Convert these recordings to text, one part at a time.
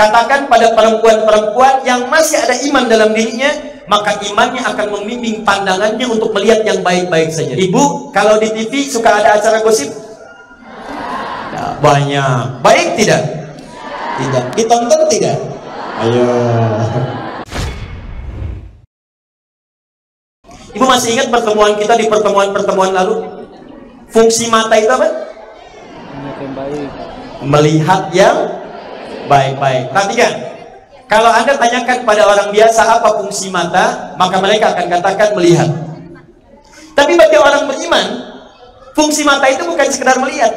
Katakan pada perempuan-perempuan yang masih ada iman dalam dirinya, maka imannya akan membimbing pandangannya untuk melihat yang baik-baik saja. Ibu, kalau di TV suka ada acara gosip? Ya, banyak. Baik tidak? Tidak. Ditonton tidak? Ayo. Ibu masih ingat pertemuan kita di pertemuan-pertemuan lalu? Fungsi mata itu apa? Melihat yang baik-baik. Perhatikan. Kalau Anda tanyakan pada orang biasa apa fungsi mata, maka mereka akan katakan melihat. Tapi bagi orang beriman, fungsi mata itu bukan sekedar melihat.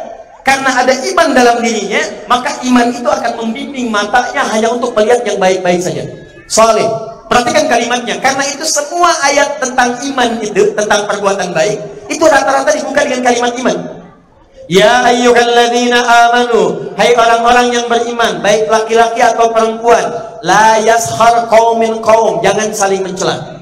Karena ada iman dalam dirinya, maka iman itu akan membimbing matanya hanya untuk melihat yang baik-baik saja. Soalnya, perhatikan kalimatnya. Karena itu semua ayat tentang iman itu, tentang perbuatan baik, itu rata-rata dibuka dengan kalimat iman. Ya ayyuhalladzina amanu Hai orang-orang yang beriman Baik laki-laki atau perempuan La yashar qaumin qaum Jangan saling mencela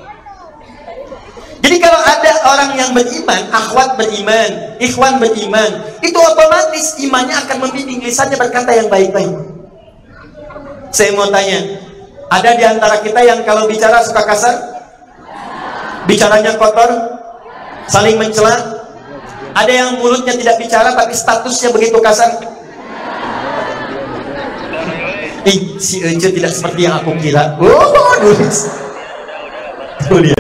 Jadi kalau ada orang yang beriman Akhwat beriman Ikhwan beriman Itu otomatis imannya akan membimbing lisannya berkata yang baik-baik Saya mau tanya Ada di antara kita yang kalau bicara suka kasar? Bicaranya kotor? Saling mencela? Ada yang mulutnya tidak bicara tapi statusnya begitu kasar. Ih, si Ece tidak seperti yang aku kira. Oh, nulis. Tuh dia.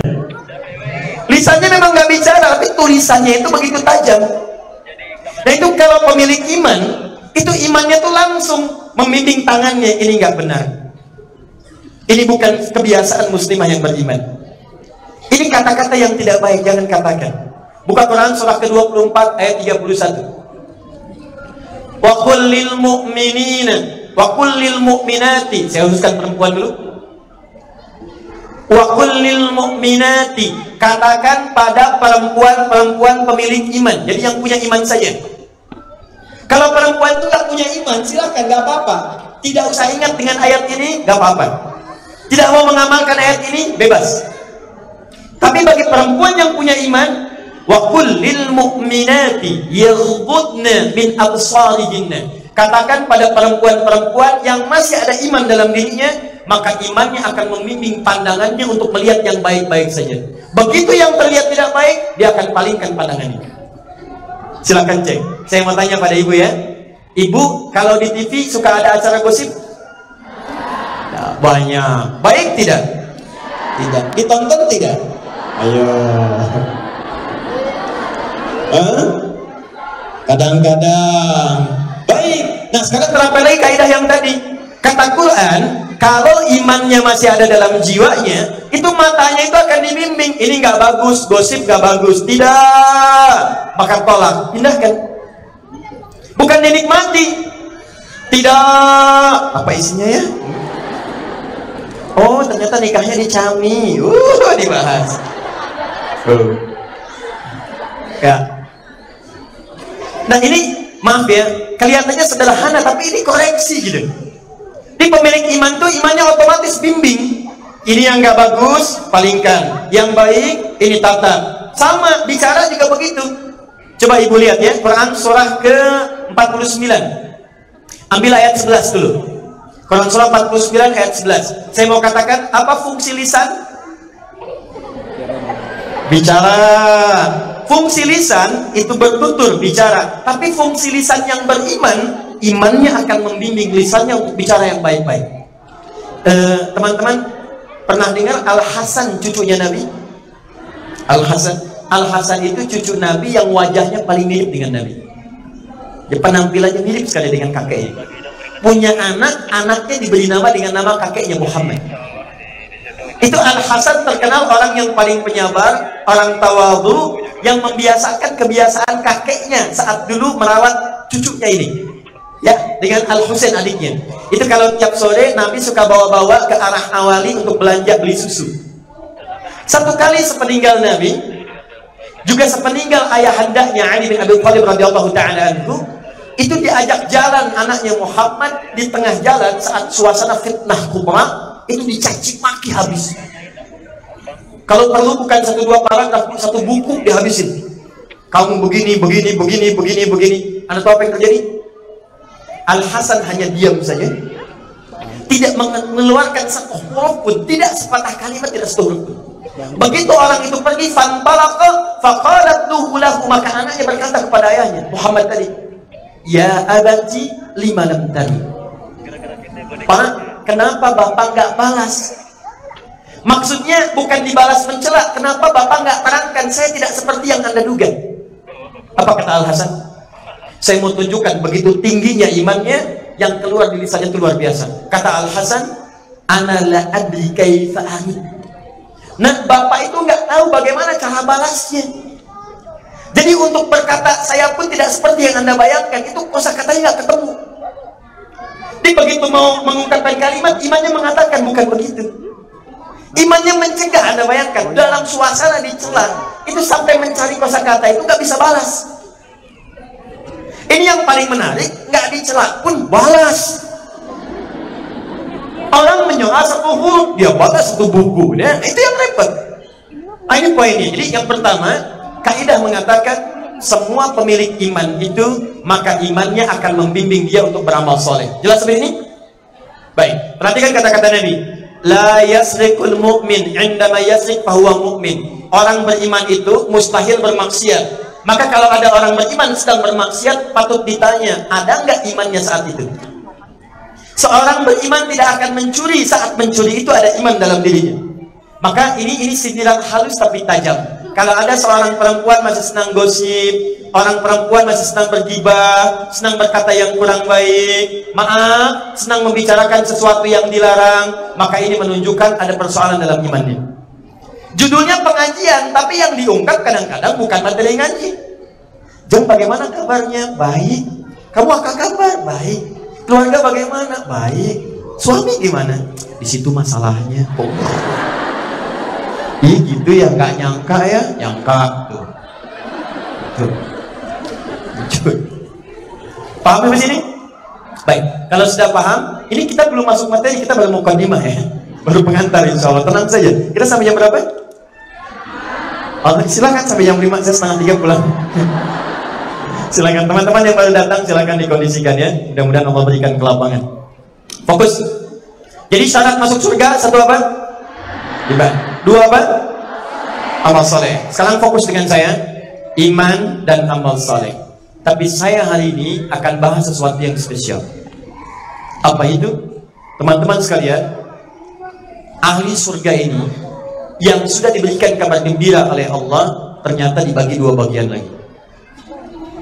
Lisannya memang nggak bicara, tapi tulisannya itu begitu tajam. Nah itu kalau pemilik iman, itu imannya tuh langsung membimbing tangannya. Ini nggak benar. Ini bukan kebiasaan muslimah yang beriman. Ini kata-kata yang tidak baik, jangan katakan. Buka Quran surah ke-24 ayat 31. Wa kullil mu'minina wa kullil mu'minati. Saya khususkan perempuan dulu. Wa kullil mu'minati. Katakan pada perempuan-perempuan pemilik iman. Jadi yang punya iman saja. Kalau perempuan itu tak punya iman, silahkan, gak apa-apa. Tidak usah ingat dengan ayat ini, gak apa-apa. Tidak mau mengamalkan ayat ini, bebas. Tapi bagi perempuan yang punya iman, wa kullil mu'minati yaghdudna min absarihinna. Katakan pada perempuan-perempuan yang masih ada iman dalam dirinya maka imannya akan membimbing pandangannya untuk melihat yang baik-baik saja. Begitu yang terlihat tidak baik dia akan palingkan pandangannya. Silakan cek saya mau tanya pada ibu ya. Ibu kalau di TV suka ada acara gosip? Ya, banyak. Baik tidak? Tidak. Ditonton tidak? Ayo Kadang-kadang. Baik. Nah sekarang terapkan lagi kaidah yang tadi. Kata Quran, kalau imannya masih ada dalam jiwanya, itu matanya itu akan dibimbing. Ini nggak bagus, gosip nggak bagus. Tidak. Maka tolak, pindahkan. Bukan dinikmati. Tidak. Apa isinya ya? Oh, ternyata nikahnya di Cami. Uh, dibahas. Uh. Ya, Nah ini maaf ya, kelihatannya sederhana tapi ini koreksi gitu. Di pemilik iman tuh imannya otomatis bimbing. Ini yang nggak bagus, palingkan. Yang baik, ini tata. Sama, bicara juga begitu. Coba ibu lihat ya, Quran surah ke-49. Ambil ayat 11 dulu. Quran surah 49 ayat 11. Saya mau katakan, apa fungsi lisan? Bicara fungsi lisan itu bertutur bicara. Tapi fungsi lisan yang beriman imannya akan membimbing lisannya untuk bicara yang baik-baik. Eh, teman-teman pernah dengar Al Hasan cucunya Nabi? Al Hasan Al Hasan itu cucu Nabi yang wajahnya paling mirip dengan Nabi. Ya, penampilannya mirip sekali dengan kakeknya. Punya anak anaknya diberi nama dengan nama kakeknya Muhammad. Itu Al Hasan terkenal orang yang paling penyabar, orang tawadu, yang membiasakan kebiasaan kakeknya saat dulu merawat cucunya ini. Ya, dengan Al Husain adiknya. Itu kalau tiap sore Nabi suka bawa-bawa ke arah awali untuk belanja beli susu. Satu kali sepeninggal Nabi, juga sepeninggal ayah hendaknya Ali bin Abi Thalib radhiyallahu taala anhu, itu diajak jalan anaknya Muhammad di tengah jalan saat suasana fitnah kubra itu dicaci maki habis kalau perlu bukan satu dua paragraf satu buku dihabisin kamu begini begini begini begini begini anda tahu apa yang terjadi Al Hasan hanya diam saja tidak mengeluarkan satu huruf pun, tidak sepatah kalimat, tidak satu huruf pun. Begitu orang itu pergi, fantalaka faqalat lahu maka anaknya berkata kepada ayahnya, Muhammad tadi, Ya abati lima lam tadi. Pak, kenapa bapak nggak balas? Maksudnya bukan dibalas mencela. Kenapa bapak nggak terangkan? Saya tidak seperti yang anda duga. Apa kata Al Hasan? Saya mau tunjukkan begitu tingginya imannya yang keluar di lisannya itu luar biasa. Kata Al Hasan, Ana la adri Nah, bapak itu nggak tahu bagaimana cara balasnya. Jadi untuk berkata saya pun tidak seperti yang anda bayangkan itu kosa katanya nggak ketemu. Jadi begitu mau mengungkapkan kalimat imannya mengatakan bukan begitu. Imannya mencegah anda bayangkan dalam suasana dicela itu sampai mencari kosa kata itu nggak bisa balas. Ini yang paling menarik nggak dicela pun balas. Orang menyoal satu dia balas satu buku ya itu yang repot. Nah, ini poinnya. Jadi yang pertama Kaidah mengatakan semua pemilik iman itu maka imannya akan membimbing dia untuk beramal soleh. Jelas seperti ini? Baik, perhatikan kata-kata Nabi. La yasrikul mu'min indama yasrik fahuwa mu'min. Orang beriman itu mustahil bermaksiat. Maka kalau ada orang beriman sedang bermaksiat, patut ditanya, ada nggak imannya saat itu? Seorang beriman tidak akan mencuri saat mencuri itu ada iman dalam dirinya. Maka ini ini sindiran halus tapi tajam. Kalau ada seorang perempuan masih senang gosip, orang perempuan masih senang bergibah, senang berkata yang kurang baik, maaf, senang membicarakan sesuatu yang dilarang, maka ini menunjukkan ada persoalan dalam imannya. Judulnya pengajian, tapi yang diungkap kadang-kadang bukan materi ngaji. Jom bagaimana kabarnya? Baik. Kamu apa kabar? Baik. Keluarga bagaimana? Baik. Suami gimana? Di situ masalahnya. Oh. Ih gitu ya nggak nyangka ya nyangka. Tuh. Tuh. Paham di sini? Baik kalau sudah paham ini kita belum masuk materi kita baru mau kandima ya. Baru pengantar insya Allah. Tenang saja. Kita sampai jam berapa? Oh, silakan sampai jam 5 saya setengah tiga pulang. Silakan teman-teman yang baru datang silakan dikondisikan ya. Mudah-mudahan Allah berikan kelapangan. Fokus. Jadi syarat masuk surga satu apa? Ibadah Dua apa? Amal soleh. Sekarang fokus dengan saya. Iman dan amal soleh. Tapi saya hari ini akan bahas sesuatu yang spesial. Apa itu? Teman-teman sekalian, ahli surga ini yang sudah diberikan kabar gembira oleh Allah ternyata dibagi dua bagian lagi.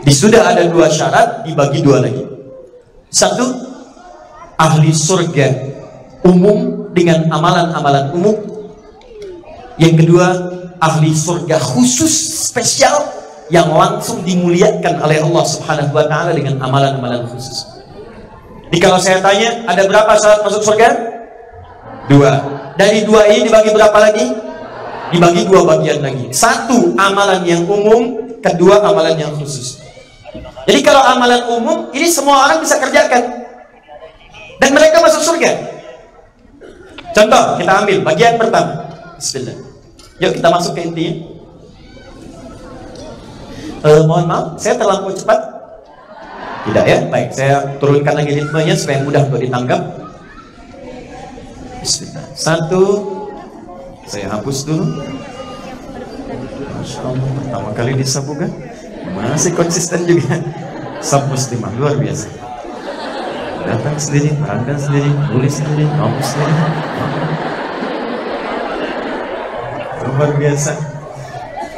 Di sudah ada dua syarat dibagi dua lagi. Satu, ahli surga umum dengan amalan-amalan umum yang kedua, ahli surga khusus spesial yang langsung dimuliakan oleh Allah Subhanahu wa taala dengan amalan-amalan khusus. Jadi kalau saya tanya, ada berapa syarat masuk surga? Dua. Dari dua ini dibagi berapa lagi? Dibagi dua bagian lagi. Satu amalan yang umum, kedua amalan yang khusus. Jadi kalau amalan umum, ini semua orang bisa kerjakan. Dan mereka masuk surga. Contoh, kita ambil bagian pertama. Bismillah. Yuk kita masuk ke intinya. Uh, mohon maaf, saya terlalu cepat. Tidak ya? Baik, saya turunkan lagi ritmenya supaya mudah untuk. Bismillah. Satu, saya hapus dulu. Masya Allah, pertama kali disapu kan? Masih konsisten juga. Sapu muslimah, luar biasa. Datang sendiri, berangkat sendiri, tulis sendiri, hapus sendiri luar biasa.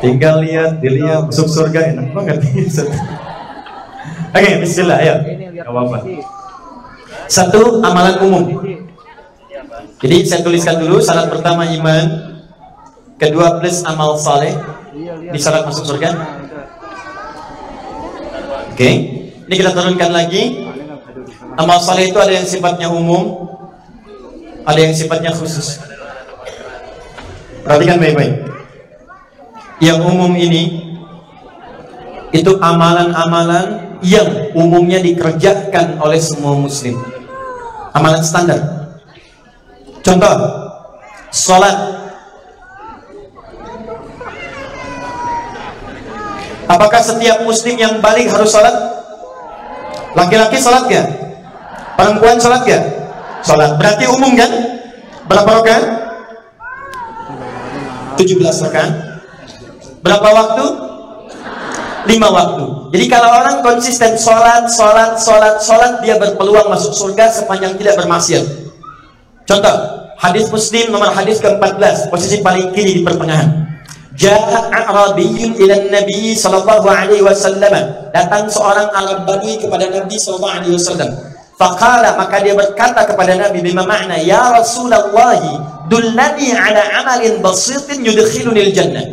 Tinggal lihat dilihat masuk surga enak banget. Oke okay, Bismillah ayo. Apa-apa. Satu amalan umum. Jadi saya tuliskan dulu syarat pertama iman. Kedua plus amal saleh. Di syarat masuk surga. Oke okay. ini kita turunkan lagi. Amal saleh itu ada yang sifatnya umum ada yang sifatnya khusus Perhatikan baik-baik. Yang umum ini itu amalan-amalan yang umumnya dikerjakan oleh semua muslim. Amalan standar. Contoh, sholat. Apakah setiap muslim yang balik harus sholat? Laki-laki sholat gak? Perempuan sholat gak? Sholat. Berarti umum kan? Berapa rakaat? 17 rakaat. Berapa waktu? 5 waktu. Jadi kalau orang konsisten sholat, sholat, sholat, sholat, dia berpeluang masuk surga sepanjang tidak bermaksiat. Contoh, hadis Muslim nomor hadis ke-14, posisi paling kiri di pertengahan. Ja'a Arabiyyun ila Nabi sallallahu alaihi wasallam. Datang seorang Arab Badui kepada Nabi sallallahu alaihi wasallam. Faqala maka dia berkata kepada Nabi bima makna ya Rasulullah dullani ala amalin basitin yudkhilunil jannah.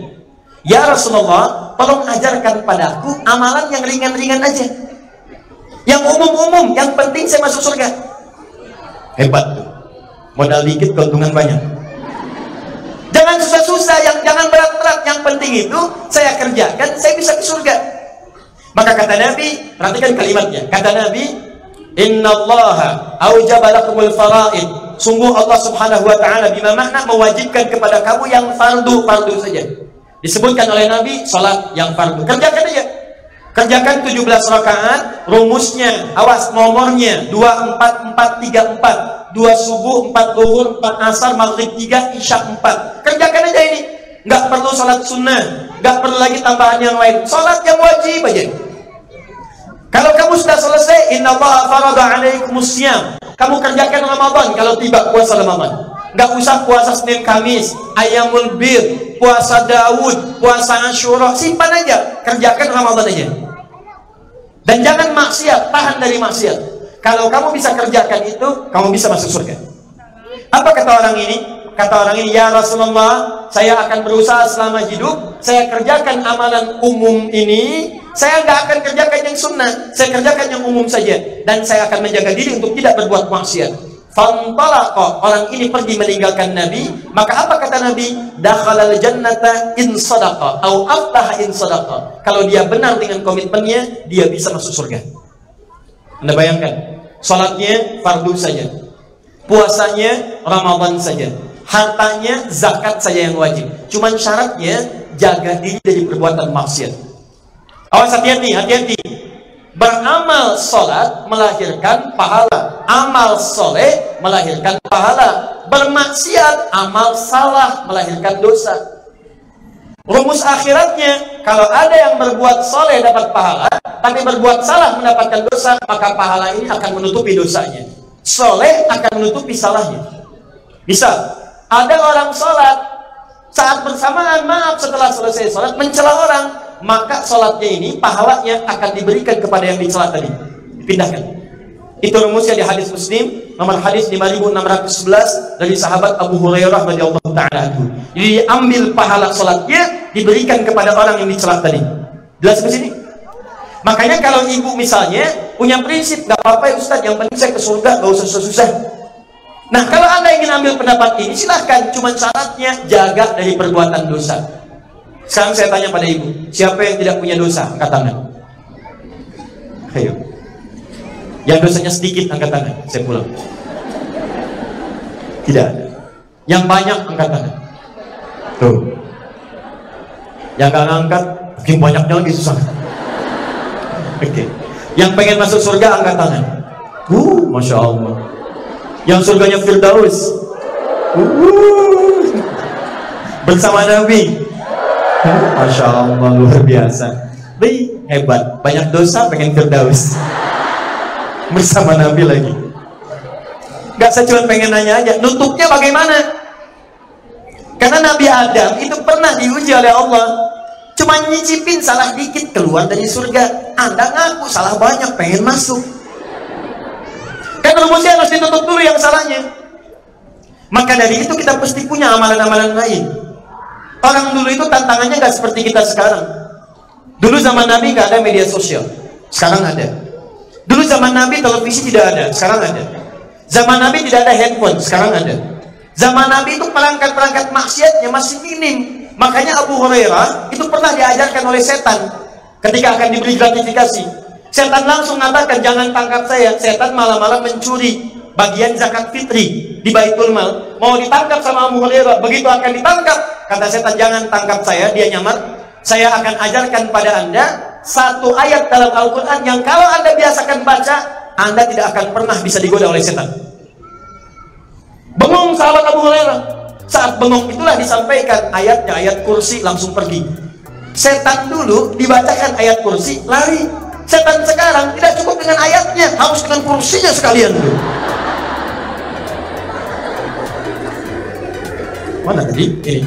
Ya Rasulullah, tolong ajarkan padaku amalan yang ringan-ringan aja. Yang umum-umum, yang penting saya masuk surga. Hebat tuh. Modal dikit keuntungan banyak. Jangan susah-susah, yang jangan berat-berat. Yang penting itu saya kerjakan, saya bisa ke surga. Maka kata Nabi, perhatikan kalimatnya. Kata Nabi, Inna Allah awjaba lakumul faraid. Sungguh Allah Subhanahu wa taala bima makna mewajibkan kepada kamu yang fardu fardu saja. Disebutkan oleh Nabi salat yang fardu. Kerjakan aja. Kerjakan 17 rakaat, rumusnya, awas nomornya 2 4 4 3 4. 2 subuh, 4 zuhur, 4 asar, maghrib 3, isya 4. Kerjakan aja ini. Enggak perlu salat sunnah, enggak perlu lagi tambahan yang lain. Salat yang wajib aja. Kalau kamu sudah selesai, Inna Allah farada alaikumusiyam. Kamu kerjakan Ramadan kalau tiba puasa Ramadan. Gak usah puasa Senin Kamis, Ayamul Bir, puasa Daud, puasa Ashura, simpan aja, kerjakan Ramadan aja. Dan jangan maksiat, tahan dari maksiat. Kalau kamu bisa kerjakan itu, kamu bisa masuk surga. Apa kata orang ini? Kata orang ini, ya Rasulullah, saya akan berusaha selama hidup, saya kerjakan amalan umum ini, saya nggak akan kerjakan yang sunnah, saya kerjakan yang umum saja. Dan saya akan menjaga diri untuk tidak berbuat maksiat. Fantalaqa, orang ini pergi meninggalkan Nabi, maka apa kata Nabi? Dakhalal jannata in sadaqa, au aftaha in sadaqa. Kalau dia benar dengan komitmennya, dia bisa masuk surga. Anda bayangkan, salatnya fardu saja. Puasanya Ramadan saja. Hartanya zakat saja yang wajib. Cuman syaratnya jaga diri dari perbuatan maksiat. Awas hati-hati, hati-hati. Beramal sholat melahirkan pahala. Amal soleh melahirkan pahala. Bermaksiat, amal salah melahirkan dosa. Rumus akhiratnya, kalau ada yang berbuat soleh dapat pahala, tapi berbuat salah mendapatkan dosa, maka pahala ini akan menutupi dosanya. Soleh akan menutupi salahnya. Bisa. Ada orang sholat, saat bersamaan, maaf setelah selesai sholat, mencela orang, maka sholatnya ini pahalanya akan diberikan kepada yang dicela tadi. Dipindahkan. Itu rumusnya di hadis muslim nomor hadis 5611 dari sahabat Abu Hurairah radhiyallahu taala jadi ambil pahala sholatnya diberikan kepada orang yang dicela tadi. Jelas di sini? Makanya kalau ibu misalnya punya prinsip gak apa-apa ya Ustaz yang penting saya ke surga gak usah susah-susah. Nah kalau anda ingin ambil pendapat ini silahkan. Cuma syaratnya jaga dari perbuatan dosa sekarang saya tanya pada ibu, siapa yang tidak punya dosa? Angkat tangan. Ayo. Yang dosanya sedikit, angkat tangan. Saya pulang. Tidak. Yang banyak, angkat tangan. Tuh. Yang gak ngangkat, mungkin banyaknya lagi susah. Oke. Okay. Yang pengen masuk surga, angkat tangan. Uh, Masya Allah. Yang surganya Firdaus. Uh, bersama Nabi. Masya Allah luar biasa. Baik, hebat. Banyak dosa pengen Firdaus. Bersama Nabi lagi. Gak saya cuma pengen nanya aja, nutupnya bagaimana? Karena Nabi Adam itu pernah diuji oleh Allah. Cuma nyicipin salah dikit keluar dari surga. Anda ngaku salah banyak pengen masuk. Kan rumusnya harus ditutup dulu yang salahnya. Maka dari itu kita pasti punya amalan-amalan lain. Orang dulu itu tantangannya nggak seperti kita sekarang. Dulu zaman Nabi nggak ada media sosial, sekarang ada. Dulu zaman Nabi televisi tidak ada, sekarang ada. Zaman Nabi tidak ada handphone, sekarang ada. Zaman Nabi itu perangkat-perangkat maksiatnya masih minim. Makanya Abu Hurairah itu pernah diajarkan oleh setan ketika akan diberi gratifikasi. Setan langsung mengatakan jangan tangkap saya. Setan malam-malam mencuri bagian zakat fitri di Baitul Mal. Mau ditangkap sama Abu Hurairah. Begitu akan ditangkap, Kata setan, jangan tangkap saya, dia nyamar. Saya akan ajarkan pada anda satu ayat dalam Al-Quran yang kalau anda biasakan baca, anda tidak akan pernah bisa digoda oleh setan. Abu Hurairah. Saat bengong itulah disampaikan ayatnya ayat kursi langsung pergi. Setan dulu dibacakan ayat kursi lari. Setan sekarang tidak cukup dengan ayatnya, harus dengan kursinya sekalian dulu. Mana tadi? Ini.